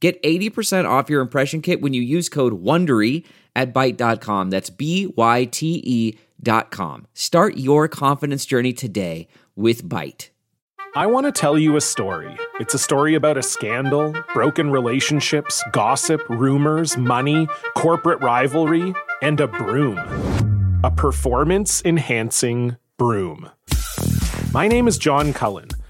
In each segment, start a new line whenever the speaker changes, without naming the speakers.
Get 80% off your impression kit when you use code WONDERY at Byte.com. That's B-Y-T-E dot com. Start your confidence journey today with Byte.
I want to tell you a story. It's a story about a scandal, broken relationships, gossip, rumors, money, corporate rivalry, and a broom. A performance enhancing broom. My name is John Cullen.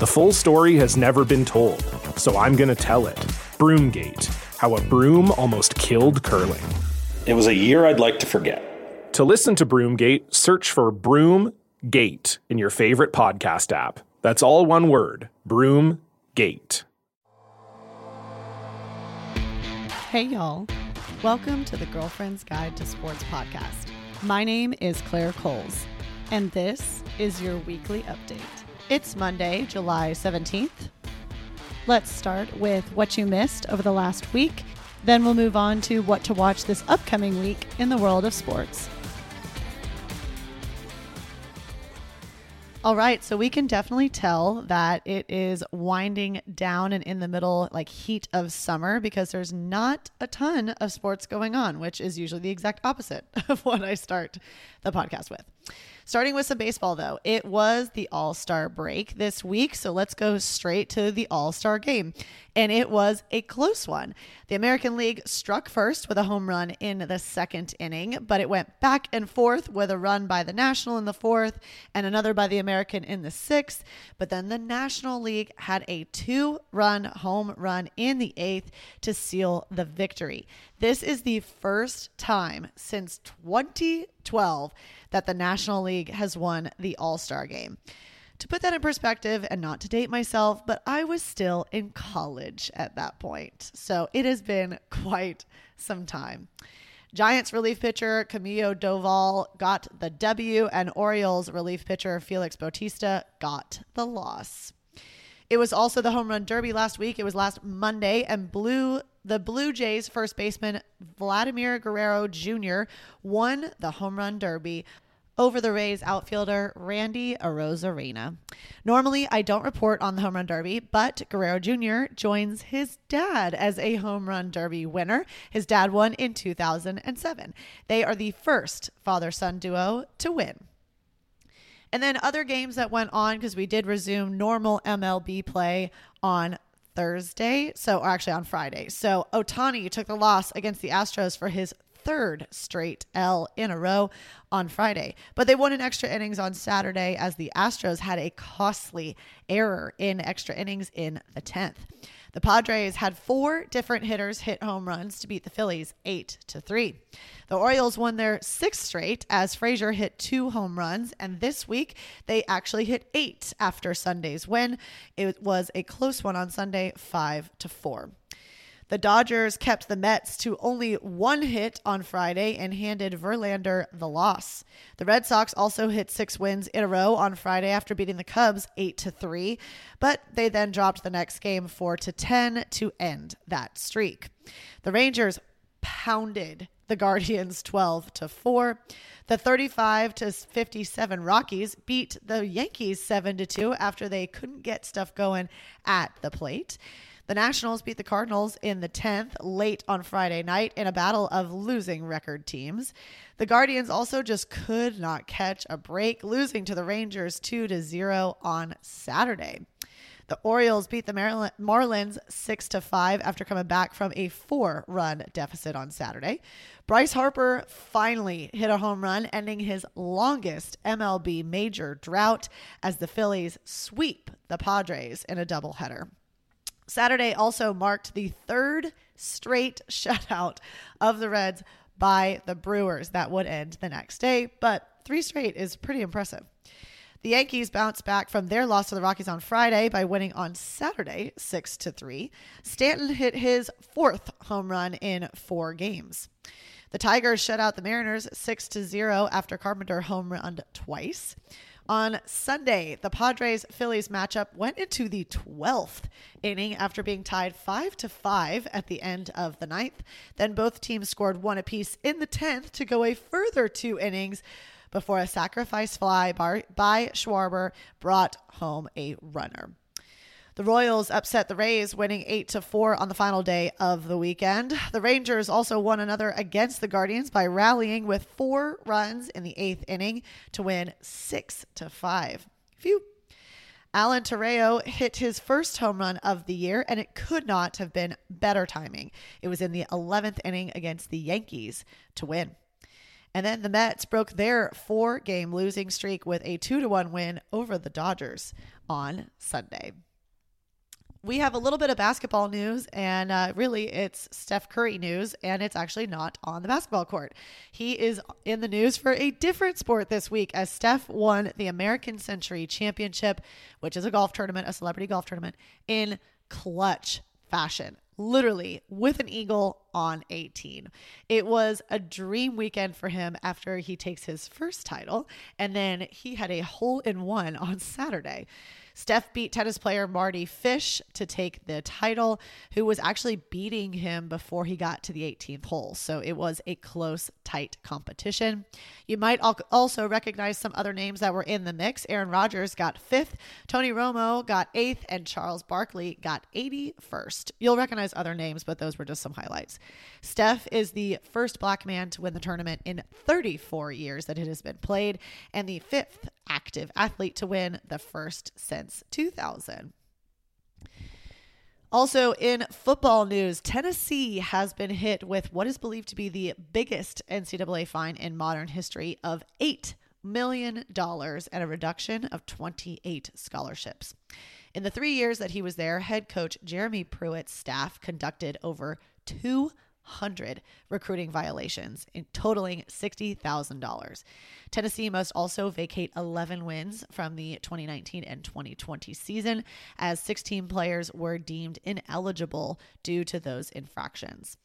The full story has never been told, so I'm going to tell it. Broomgate How a Broom Almost Killed Curling.
It was a year I'd like to forget.
To listen to Broomgate, search for Broomgate in your favorite podcast app. That's all one word Broomgate.
Hey, y'all. Welcome to the Girlfriend's Guide to Sports podcast. My name is Claire Coles, and this is your weekly update. It's Monday, July 17th. Let's start with what you missed over the last week. Then we'll move on to what to watch this upcoming week in the world of sports. All right, so we can definitely tell that it is winding down and in the middle, like heat of summer, because there's not a ton of sports going on, which is usually the exact opposite of what I start the podcast with. Starting with some baseball, though, it was the All Star break this week. So let's go straight to the All Star game. And it was a close one. The American League struck first with a home run in the second inning, but it went back and forth with a run by the National in the fourth and another by the American in the sixth. But then the National League had a two run home run in the eighth to seal the victory. This is the first time since 2012 that the National League has won the All Star game. To put that in perspective, and not to date myself, but I was still in college at that point. So it has been quite some time. Giants relief pitcher Camilo Doval got the W, and Orioles relief pitcher Felix Bautista got the loss. It was also the home run derby last week. It was last Monday, and Blue the Blue Jays first baseman Vladimir Guerrero Jr. won the home run derby over the Rays outfielder Randy Arozarena. Normally, I don't report on the home run derby, but Guerrero Jr. joins his dad as a home run derby winner. His dad won in 2007. They are the first father son duo to win. And then other games that went on because we did resume normal MLB play on Thursday. So, actually on Friday. So, Ohtani took the loss against the Astros for his third straight L in a row on Friday. But they won in extra innings on Saturday as the Astros had a costly error in extra innings in the 10th. The Padres had four different hitters hit home runs to beat the Phillies 8 to 3. The Orioles won their sixth straight as Frazier hit two home runs, and this week they actually hit eight after Sunday's win. It was a close one on Sunday, 5 to 4. The Dodgers kept the Mets to only one hit on Friday and handed Verlander the loss. The Red Sox also hit six wins in a row on Friday after beating the Cubs 8 to 3, but they then dropped the next game 4 to 10 to end that streak. The Rangers pounded the Guardians 12 to 4. The 35 to 57 Rockies beat the Yankees 7 to 2 after they couldn't get stuff going at the plate. The Nationals beat the Cardinals in the 10th late on Friday night in a battle of losing record teams. The Guardians also just could not catch a break, losing to the Rangers 2 to 0 on Saturday. The Orioles beat the Maryland, Marlins 6 to 5 after coming back from a 4-run deficit on Saturday. Bryce Harper finally hit a home run ending his longest MLB major drought as the Phillies sweep the Padres in a doubleheader. Saturday also marked the third straight shutout of the Reds by the Brewers. That would end the next day, but three straight is pretty impressive. The Yankees bounced back from their loss to the Rockies on Friday by winning on Saturday 6 to 3. Stanton hit his fourth home run in 4 games. The Tigers shut out the Mariners 6 to 0 after Carpenter home run twice. On Sunday, the Padres Phillies matchup went into the 12th inning after being tied 5 to 5 at the end of the ninth. Then both teams scored one apiece in the 10th to go a further two innings before a sacrifice fly by Schwarber brought home a runner. The Royals upset the Rays, winning 8 to 4 on the final day of the weekend. The Rangers also won another against the Guardians by rallying with four runs in the eighth inning to win 6 to 5. Phew. Alan Trejo hit his first home run of the year, and it could not have been better timing. It was in the 11th inning against the Yankees to win. And then the Mets broke their four game losing streak with a 2 to 1 win over the Dodgers on Sunday. We have a little bit of basketball news, and uh, really it's Steph Curry news, and it's actually not on the basketball court. He is in the news for a different sport this week as Steph won the American Century Championship, which is a golf tournament, a celebrity golf tournament, in clutch fashion literally with an eagle on 18. It was a dream weekend for him after he takes his first title, and then he had a hole in one on Saturday. Steph beat tennis player Mardy Fish to take the title, who was actually beating him before he got to the 18th hole. So it was a close, tight competition. You might also recognize some other names that were in the mix. Aaron Rodgers got fifth, Tony Romo got eighth, and Charles Barkley got 81st. You'll recognize other names, but those were just some highlights. Steph is the first black man to win the tournament in 34 years that it has been played, and the fifth active athlete to win, the first since 2000. Also, in football news, Tennessee has been hit with what is believed to be the biggest NCAA fine in modern history of $8 million and a reduction of 28 scholarships. In the three years that he was there, head coach Jeremy Pruitt's staff conducted over 2 hundred recruiting violations, totaling $60,000. Tennessee must also vacate 11 wins from the 2019 and 2020 season, as 16 players were deemed ineligible due to those infractions.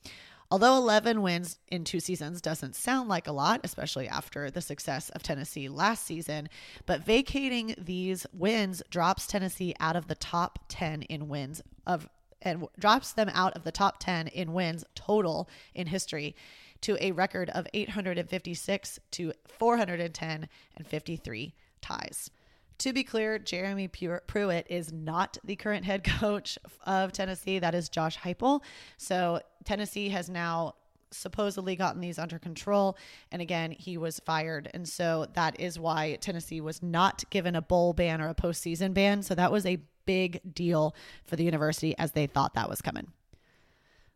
Although 11 wins in two seasons doesn't sound like a lot, especially after the success of Tennessee last season, but vacating these wins drops Tennessee out of the top 10 in wins of and drops them out of the top 10 in wins total in history to a record of 856 to 410 and 53 ties. To be clear, Jeremy Pruitt is not the current head coach of Tennessee. That is Josh Heupel. So Tennessee has now supposedly gotten these under control. And again, he was fired. And so that is why Tennessee was not given a bowl ban or a postseason ban. So that was a big deal for the university as they thought that was coming.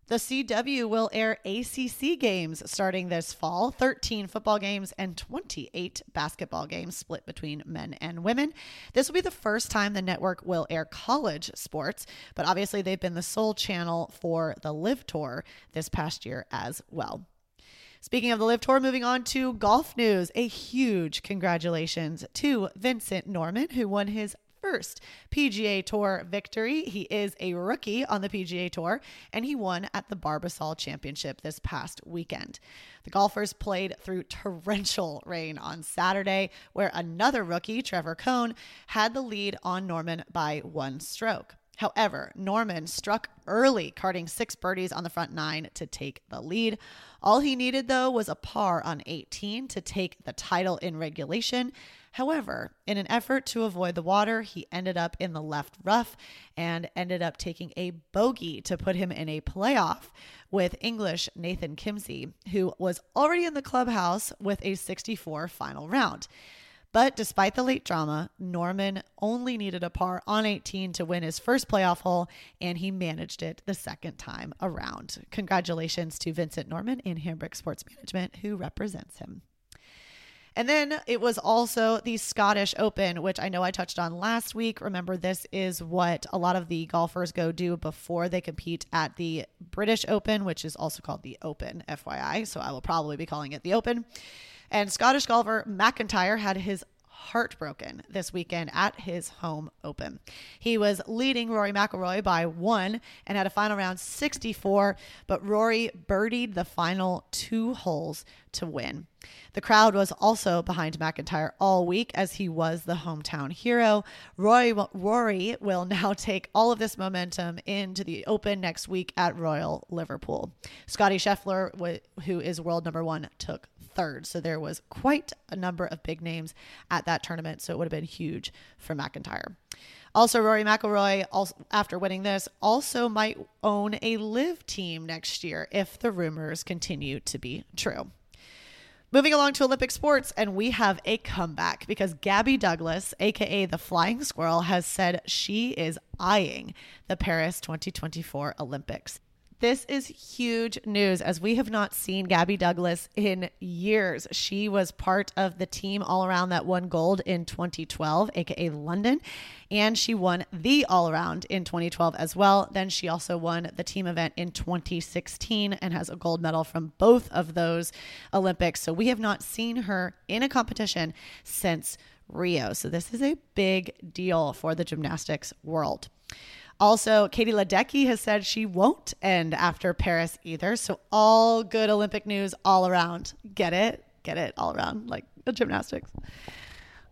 The CW will air ACC games starting this fall 13 football games and 28 basketball games split between men and women. This will be the first time the network will air college sports, but obviously they've been the sole channel for the LIV Tour this past year as well. Speaking of the LIV Tour, moving on to golf news. A huge congratulations to Vincent Norrman, who won his first PGA Tour victory. He is a rookie on the PGA Tour, and he won at the Barbasol Championship this past weekend. The golfers played through torrential rain on Saturday, where another rookie, Trevor Cohn, had the lead on Norrman by one stroke. However, Norrman struck early, carding six birdies on the front nine to take the lead. All he needed, though, was a par on 18 to take the title in regulation. However, in an effort to avoid the water, he ended up in the left rough and ended up taking a bogey to put him in a playoff with English Nathan Kimsey, who was already in the clubhouse with a 64 final round. But despite the late drama, Norrman only needed a par on 18 to win his first playoff hole, and he managed it the second time around. Congratulations to Vincent Norrman in Hambric Sports Management, who represents him. And then it was also the Scottish Open, which I know I touched on last week. Remember, this is what a lot of the golfers go do before they compete at the British Open, which is also called the Open, FYI. So I will probably be calling it the Open. And Scottish golfer MacIntyre had his heartbroken this weekend at his home open. He was leading Rory McIlroy by one and had a final round 64, but Rory birdied the final two holes to win. The crowd was also behind MacIntyre all week as he was the hometown hero. Roy, Rory will now take all of this momentum into the Open next week at Royal Liverpool. Scottie Scheffler, who is world number one, took third. So there was quite a number of big names at that tournament. So it would have been huge for MacIntyre. Also, Rory McIlroy, also, after winning this, also might own a LIV team next year if the rumors continue to be true. Moving along to Olympic sports, and we have a comeback because Gabby Douglas, aka the Flying Squirrel, has said she is eyeing the Paris 2024 Olympics. This is huge news as we have not seen Gabby Douglas in years. She was part of the team all around that won gold in 2012, aka London, and she won the all around in 2012 as well. Then she also won the team event in 2016 and has a gold medal from both of those Olympics. So we have not seen her in a competition since Rio. So this is a big deal for the gymnastics world. Also, Katie Ledecky has said she won't end after Paris either. So, all good Olympic news all around. Get it? Get it all around, like the gymnastics.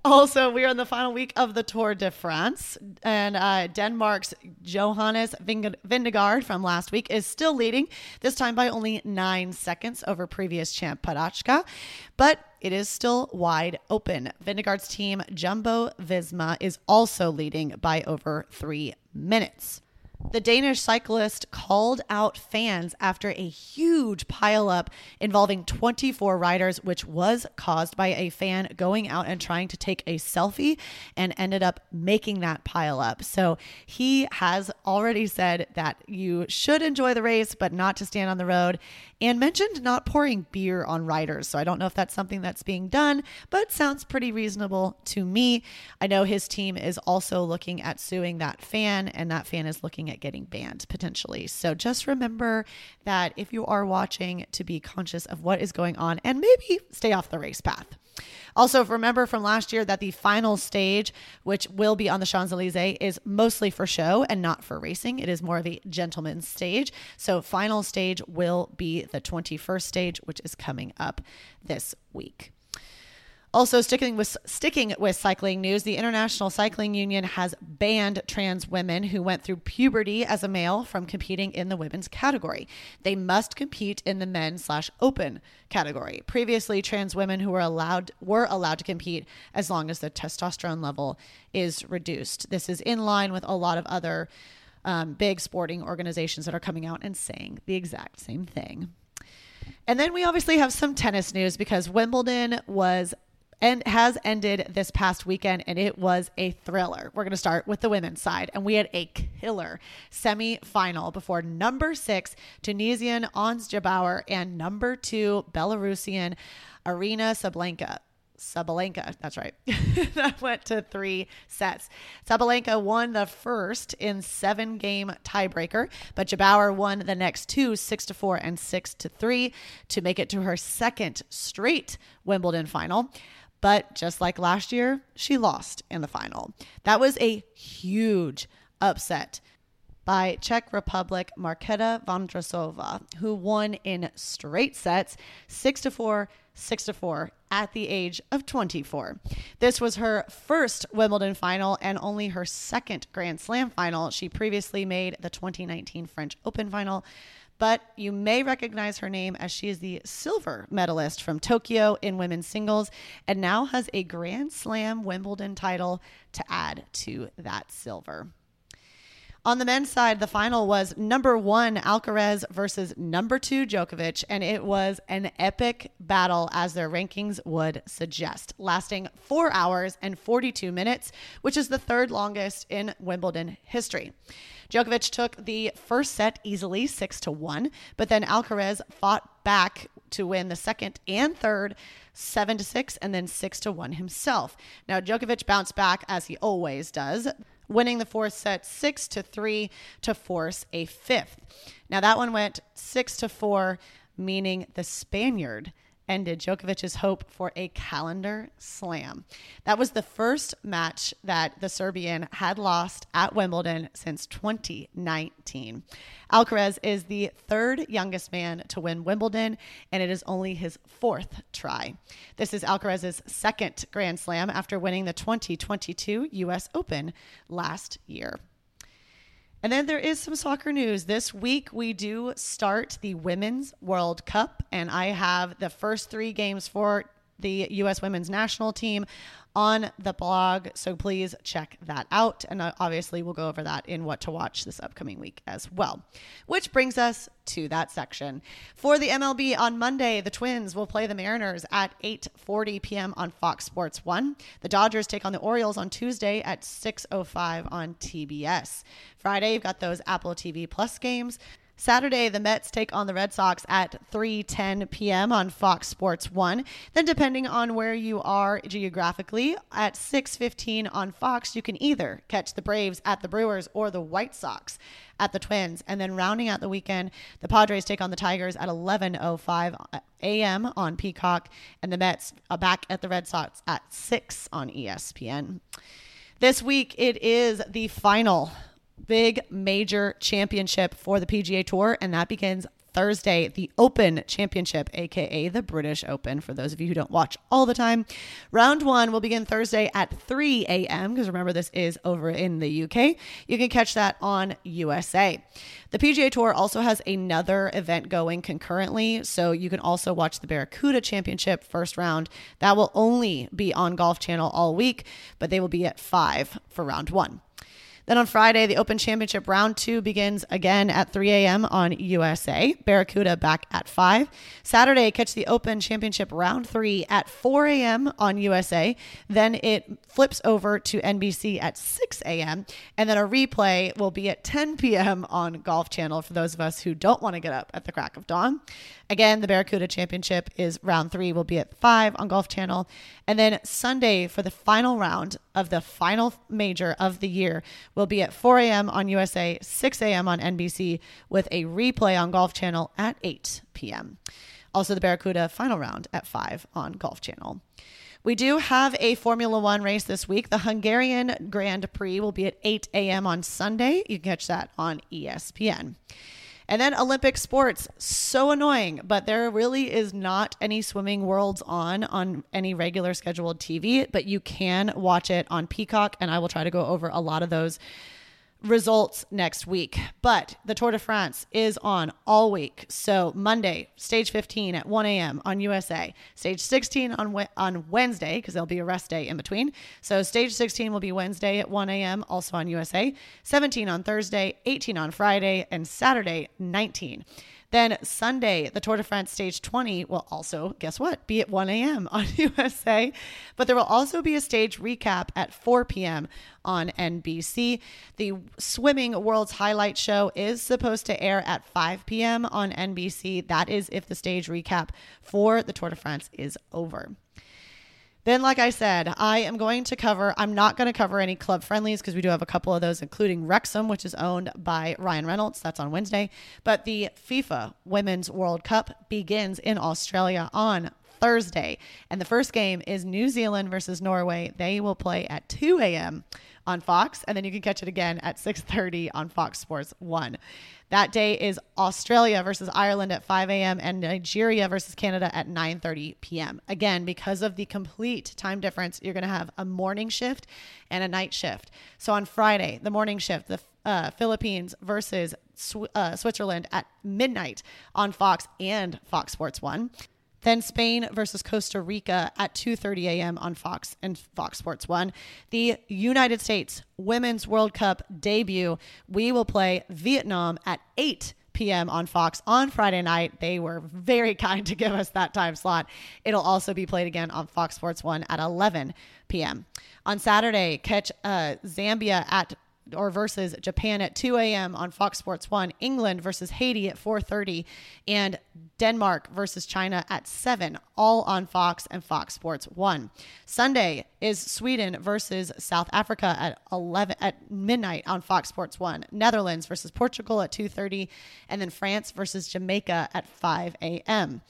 Also, we are in the final week of the Tour de France, and uh, Denmark's Johannes Vingegaard from last week is still leading, this time by only nine seconds over previous champ Pogačar, but it is still wide open. Vingegaard's team, Jumbo Visma, is also leading by over three minutes. The Danish cyclist called out fans after a huge pileup involving 24 riders, which was caused by a fan going out and trying to take a selfie and ended up making that pileup. So he has already said that you should enjoy the race, but not to stand on the road and mentioned not pouring beer on riders. So I don't know if that's something that's being done, but sounds pretty reasonable to me. I know his team is also looking at suing that fan, and that fan is looking getting banned potentially. So just remember that if you are watching, to be conscious of what is going on and maybe stay off the race path. Also, remember from last year that the final stage, which will be on the Champs Elysees, is mostly for show and not for racing. It is more of a gentleman's stage. So, final stage will be the 21st stage, which is coming up this week. Also, sticking with sticking with cycling news, the International Cycling Union has banned trans women who went through puberty as a male from competing in the women's category. They must compete in the men slash open category. Previously, trans women who were allowed were allowed to compete as long as the testosterone level is reduced. This is in line with a lot of other um, big sporting organizations that are coming out and saying the exact same thing. And then we obviously have some tennis news because Wimbledon was and has ended this past weekend, and it was a thriller. We're going to start with the women's side, and we had a killer semi-final before number six Tunisian Ons Jabeur and number two Belarusian Aryna Sabalenka. Sabalenka, that's right. that went to three sets. Sabalenka won the first in seven game tiebreaker, but Jabeur won the next two, six to four and six to three, to make it to her second straight Wimbledon final. But just like last year, she lost in the final. That was a huge upset by Czech Republic Marketa Vondrousova, who won in straight sets 6 to 4, 6 to 4 at the age of 24. This was her first Wimbledon final and only her second Grand Slam final. She previously made the 2019 French Open final but you may recognize her name as she is the silver medalist from Tokyo in women's singles and now has a Grand Slam Wimbledon title to add to that silver. On the men's side, the final was number one Alcaraz versus number two Djokovic, and it was an epic battle as their rankings would suggest, lasting four hours and 42 minutes, which is the third longest in Wimbledon history. Djokovic took the first set easily, six to one, but then Alcaraz fought back to win the second and third, seven to six, and then six to one himself. Now Djokovic bounced back as he always does winning the fourth set six to three to force a fifth. Now that one went six to four, meaning the Spaniard ended Djokovic's hope for a calendar slam. That was the first match that the Serbian had lost at Wimbledon since 2019. Alcaraz is the third youngest man to win Wimbledon, and it is only his fourth try. This is Alcaraz's second Grand Slam after winning the 2022 US Open last year. And then there is some soccer news. This week, we do start the Women's World Cup, and I have the first three games for the U.S. women's national team on the blog. So please check that out. And uh, obviously, we'll go over that in what to watch this upcoming week as well. Which brings us to that section. For the MLB on Monday, the Twins will play the Mariners at 8:40 p.m. on Fox Sports 1. The Dodgers take on the Orioles on Tuesday at 6:05 on TBS. Friday, you've got those Apple TV Plus games. Saturday, the Mets take on the Red Sox at 3:10 p.m. on Fox Sports 1. Then depending on where you are geographically, at 6:15 on Fox, you can either catch the Braves at the Brewers or the White Sox at the Twins. And then rounding out the weekend, the Padres take on the Tigers at 11:05 a.m. on Peacock and the Mets back at the Red Sox at 6 on ESPN. This week it is the final big major championship for the PGA Tour, and that begins Thursday, the Open Championship, aka the British Open, for those of you who don't watch all the time. Round one will begin Thursday at 3 a.m., because remember, this is over in the UK. You can catch that on USA. The PGA Tour also has another event going concurrently, so you can also watch the Barracuda Championship first round. That will only be on Golf Channel all week, but they will be at 5 for round one. Then on Friday, the Open Championship round two begins again at 3 a.m. on USA. Barracuda back at 5. Saturday, catch the Open Championship round three at 4 a.m. on USA. Then it flips over to NBC at 6 a.m. And then a replay will be at 10 p.m. on Golf Channel for those of us who don't want to get up at the crack of dawn. Again, the Barracuda Championship is round three, will be at 5 on Golf Channel. And then Sunday for the final round of the final major of the year will be at 4 a.m. on USA, 6 a.m. on NBC, with a replay on Golf Channel at 8 p.m. Also, the Barracuda final round at 5 on Golf Channel. We do have a Formula One race this week. The Hungarian Grand Prix will be at 8 a.m. on Sunday. You can catch that on ESPN. And then Olympic sports, so annoying, but there really is not any swimming worlds on on any regular scheduled TV, but you can watch it on Peacock and I will try to go over a lot of those results next week. But the Tour de France is on all week. So Monday, stage 15 at 1 a.m. on USA. Stage 16 on on Wednesday because there'll be a rest day in between. So stage 16 will be Wednesday at 1 a.m. also on USA. 17 on Thursday, 18 on Friday, and Saturday 19. Then Sunday, the Tour de France Stage 20 will also, guess what, be at 1 a.m. on USA. But there will also be a stage recap at 4 p.m. on NBC. The Swimming World's Highlight Show is supposed to air at 5 p.m. on NBC. That is if the stage recap for the Tour de France is over. Then, like I said, I am going to cover, I'm not going to cover any club friendlies because we do have a couple of those, including Wrexham, which is owned by Ryan Reynolds. That's on Wednesday. But the FIFA Women's World Cup begins in Australia on Thursday. And the first game is New Zealand versus Norway. They will play at 2 a.m. on Fox, and then you can catch it again at 6:30 on Fox Sports 1. That day is Australia versus Ireland at 5 a.m. and Nigeria versus Canada at 9:30 p.m. Again, because of the complete time difference, you're going to have a morning shift and a night shift. So on Friday, the morning shift, the uh, Philippines versus uh, Switzerland at midnight on Fox and Fox Sports 1. Then Spain versus Costa Rica at 2:30 a.m. on Fox and Fox Sports 1. The United States Women's World Cup debut, we will play Vietnam at 8 p.m. on Fox on Friday night. They were very kind to give us that time slot. It'll also be played again on Fox Sports 1 at 11 p.m. On Saturday, catch uh, Zambia at or versus Japan at 2 a.m. on Fox Sports 1, England versus Haiti at 4:30, and Denmark versus China at 7, all on Fox and Fox Sports 1. Sunday is Sweden versus South Africa at 11 at midnight on Fox Sports 1, Netherlands versus Portugal at 2:30, and then France versus Jamaica at 5 a.m.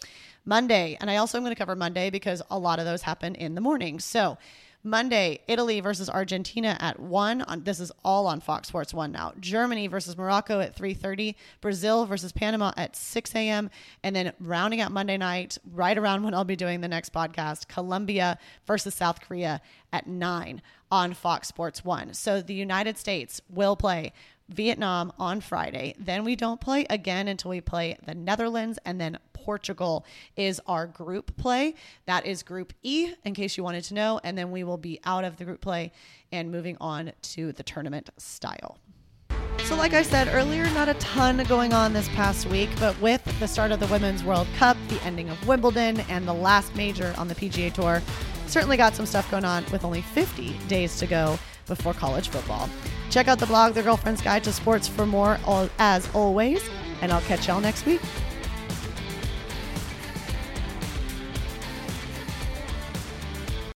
Monday, and I also am going to cover Monday because a lot of those happen in the morning. So, Monday, Italy versus Argentina at 1. On, this is all on Fox Sports 1 now. Germany versus Morocco at 3.30. Brazil versus Panama at 6 a.m. And then rounding out Monday night, right around when I'll be doing the next podcast, Colombia versus South Korea at 9 on Fox Sports 1. So the United States will play Vietnam on Friday. Then we don't play again until we play the Netherlands and then Portugal is our group play. That is Group E, in case you wanted to know. And then we will be out of the group play and moving on to the tournament style. So, like I said earlier, not a ton going on this past week, but with the start of the Women's World Cup, the ending of Wimbledon, and the last major on the PGA Tour, certainly got some stuff going on with only 50 days to go before college football. Check out the blog, The Girlfriend's Guide to Sports, for more, as always, and I'll catch y'all next week.